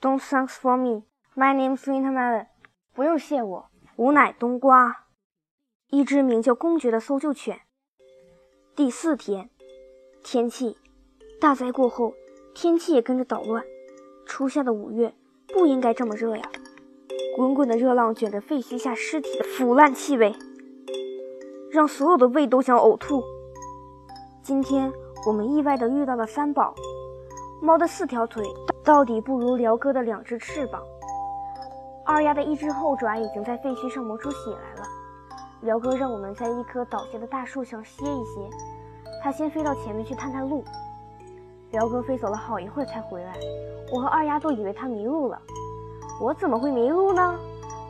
Don't thanks for me. My name's Wintermelon. 不用谢我，吾乃冬瓜。一只名叫公爵的搜救犬。第四天，天气大灾过后，天气也跟着捣乱。初夏的五月不应该这么热呀！滚滚的热浪卷着废墟下尸体的腐烂气味，让所有的胃都想呕吐。今天我们意外地遇到了三宝。猫的四条腿到底不如辽哥的两只翅膀。二丫的一只后爪已经在废墟上磨出血来了。辽哥让我们在一棵倒下的大树上歇一歇，他先飞到前面去探探路。辽哥飞走了好一会儿才回来，我和二丫都以为他迷路了。我怎么会迷路呢？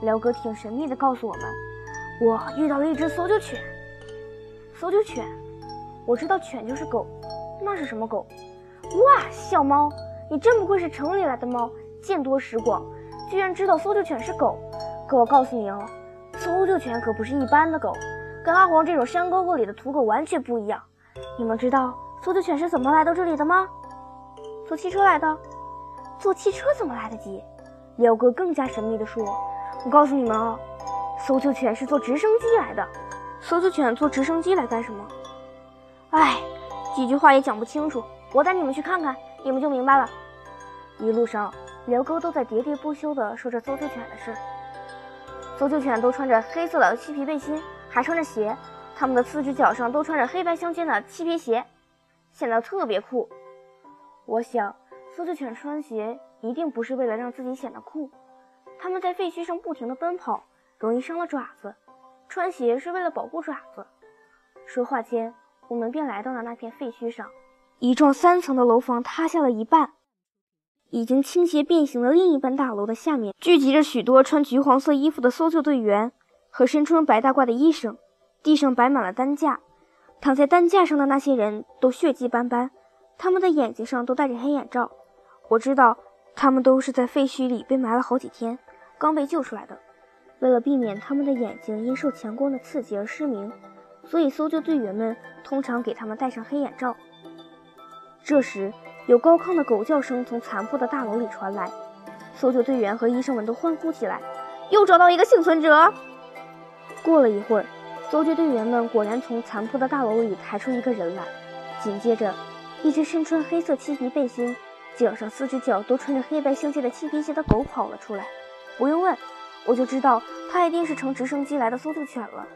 辽哥挺神秘地告诉我们：“我遇到了一只搜救犬。”搜救犬，我知道犬就是狗，那是什么狗？哇，小猫，你真不愧是城里来的猫，见多识广，居然知道搜救犬是狗。可我告诉你哦，搜救犬可不是一般的狗，跟阿黄这种山沟沟里的土狗完全不一样。你们知道搜救犬是怎么来到这里的吗？坐汽车来的。坐汽车怎么来得及？廖哥更加神秘地说：“我告诉你们哦，搜救犬是坐直升机来的。搜救犬坐直升机来干什么？哎，几句话也讲不清楚。我带你们去看看，你们就明白了。”一路上，刘哥都在喋喋不休地说着搜救犬的事。搜救犬都穿着黑色的漆皮背心，还穿着鞋，它们的四只脚上都穿着黑白相间的漆皮鞋，显得特别酷。我想，搜救犬穿鞋。一定不是为了让自己显得酷，他们在废墟上不停地奔跑，容易伤了爪子。穿鞋是为了保护爪子。说话间，我们便来到了那片废墟上。一幢三层的楼房塌下了一半，已经倾斜变形的另一半大楼的下面，聚集着许多穿橘黄色衣服的搜救队员和身穿白大褂的医生。地上摆满了担架，躺在担架上的那些人都血迹斑斑，他们的眼睛上都戴着黑眼罩。我知道。他们都是在废墟里被埋了好几天，刚被救出来的。为了避免他们的眼睛因受强光的刺激而失明，所以搜救队员们通常给他们戴上黑眼罩。这时，有高亢的狗叫声从残破的大楼里传来，搜救队员和医生们都欢呼起来，又找到一个幸存者。过了一会儿，搜救队员们果然从残破的大楼里抬出一个人来，紧接着，一只身穿黑色漆皮背心。脚上四只脚都穿着黑白相间的漆皮鞋的狗跑了出来，不用问，我就知道它一定是乘直升机来的搜救犬了。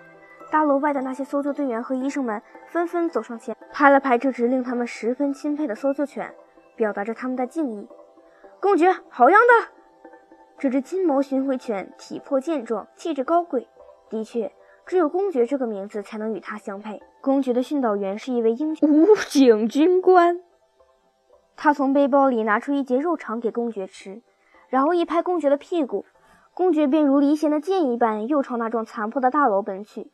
大楼外的那些搜救队员和医生们纷纷走上前，拍了拍这只令他们十分钦佩的搜救犬，表达着他们的敬意。公爵，好样的！这只金毛巡回犬体魄健壮，气质高贵，的确，只有公爵这个名字才能与它相配。公爵的训导员是一位英武警军官。他从背包里拿出一截肉肠给公爵吃，然后一拍公爵的屁股，公爵便如离弦的箭一般又朝那幢残破的大楼奔去。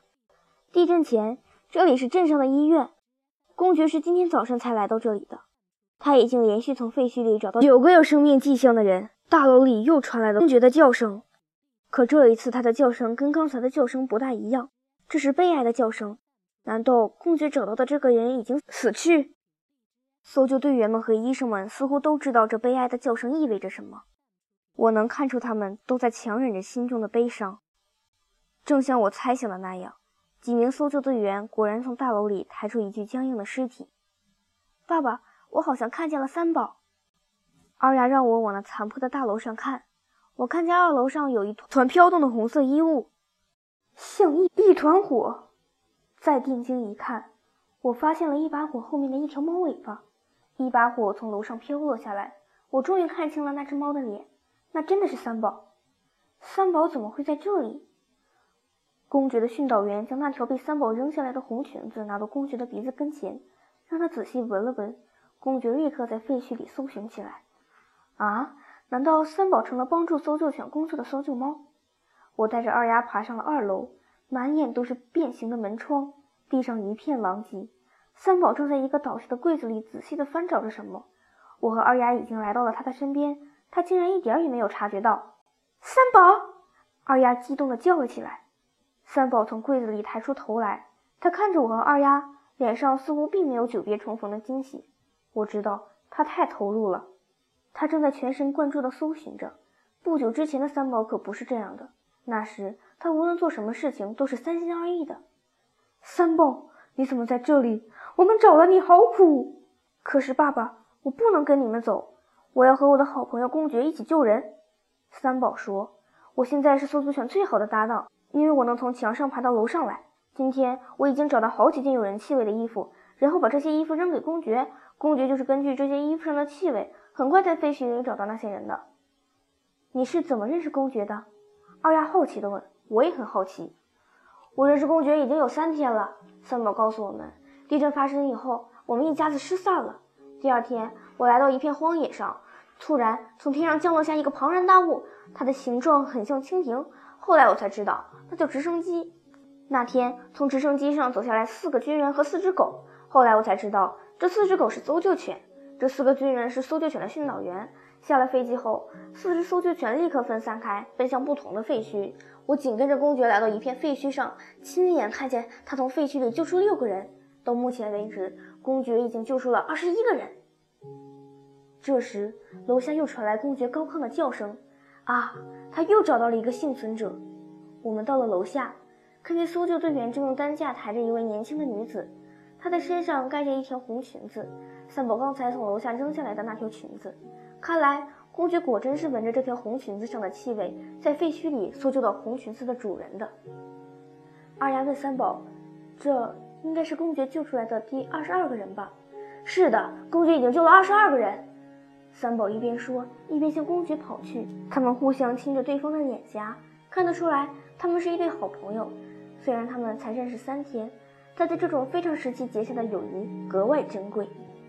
地震前，这里是镇上的医院。公爵是今天早上才来到这里的。他已经连续从废墟里找到九个有生命迹象的人。大楼里又传来了公爵的叫声，可这一次他的叫声跟刚才的叫声不大一样，这是悲哀的叫声。难道公爵找到的这个人已经死去？搜救队员们和医生们似乎都知道这悲哀的叫声意味着什么。我能看出他们都在强忍着心中的悲伤。正像我猜想的那样，几名搜救队员果然从大楼里抬出一具僵硬的尸体。爸爸，我好像看见了三宝。二丫让我往那残破的大楼上看。我看见二楼上有一团飘动的红色衣物，像一一团火。再定睛一看，我发现了一把火后面的一条猫尾巴。一把火从楼上飘落下来，我终于看清了那只猫的脸，那真的是三宝。三宝怎么会在这里？公爵的训导员将那条被三宝扔下来的红裙子拿到公爵的鼻子跟前，让他仔细闻了闻。公爵立刻在废墟里搜寻起来。啊，难道三宝成了帮助搜救犬工作的搜救猫？我带着二丫爬上了二楼，满眼都是变形的门窗，地上一片狼藉。三宝正在一个倒下的柜子里仔细地翻找着什么。我和二丫已经来到了他的身边，他竟然一点也没有察觉到。三宝！二丫激动地叫了起来。三宝从柜子里抬出头来，他看着我和二丫，脸上似乎并没有久别重逢的惊喜。我知道他太投入了。他正在全神贯注地搜寻着。不久之前的三宝可不是这样的，那时他无论做什么事情都是三心二意的。三宝，你怎么在这里？我们找了你好苦。可是爸爸，我不能跟你们走，我要和我的好朋友公爵一起救人。三宝说：“我现在是搜救犬最好的搭档，因为我能从墙上爬到楼上来。今天我已经找到好几件有人气味的衣服，然后把这些衣服扔给公爵。公爵就是根据这些衣服上的气味，很快在废墟里找到那些人的。”你是怎么认识公爵的？二丫好奇地问。我也很好奇。我认识公爵已经有三天了。三宝告诉我们，地震发生以后，我们一家子失散了。第二天，我来到一片荒野上，突然从天上降落下一个庞然大物，它的形状很像蜻蜓。后来我才知道，那叫直升机。那天从直升机上走下来四个军人和四只狗。后来我才知道，这四只狗是搜救犬，这四个军人是搜救犬的训导员。下了飞机后，四只搜救犬立刻分散开，奔向不同的废墟。我紧跟着公爵来到一片废墟上，亲眼看见他从废墟里救出六个人。到目前为止，公爵已经救出了二十一个人。这时，楼下又传来公爵高亢的叫声：“啊，他又找到了一个幸存者！”我们到了楼下，看见搜救队员正用担架抬着一位年轻的女子，她的身上盖着一条红裙子，三宝刚才从楼下扔下来的那条裙子。看来，公爵果真是闻着这条红裙子上的气味，在废墟里搜救到红裙子的主人的。二丫问三宝：“这应该是公爵救出来的第二十二个人吧？”“是的，公爵已经救了二十二个人。”三宝一边说，一边向公爵跑去。他们互相亲着对方的脸颊，看得出来，他们是一对好朋友。虽然他们才认识三天，但在这种非常时期结下的友谊格外珍贵。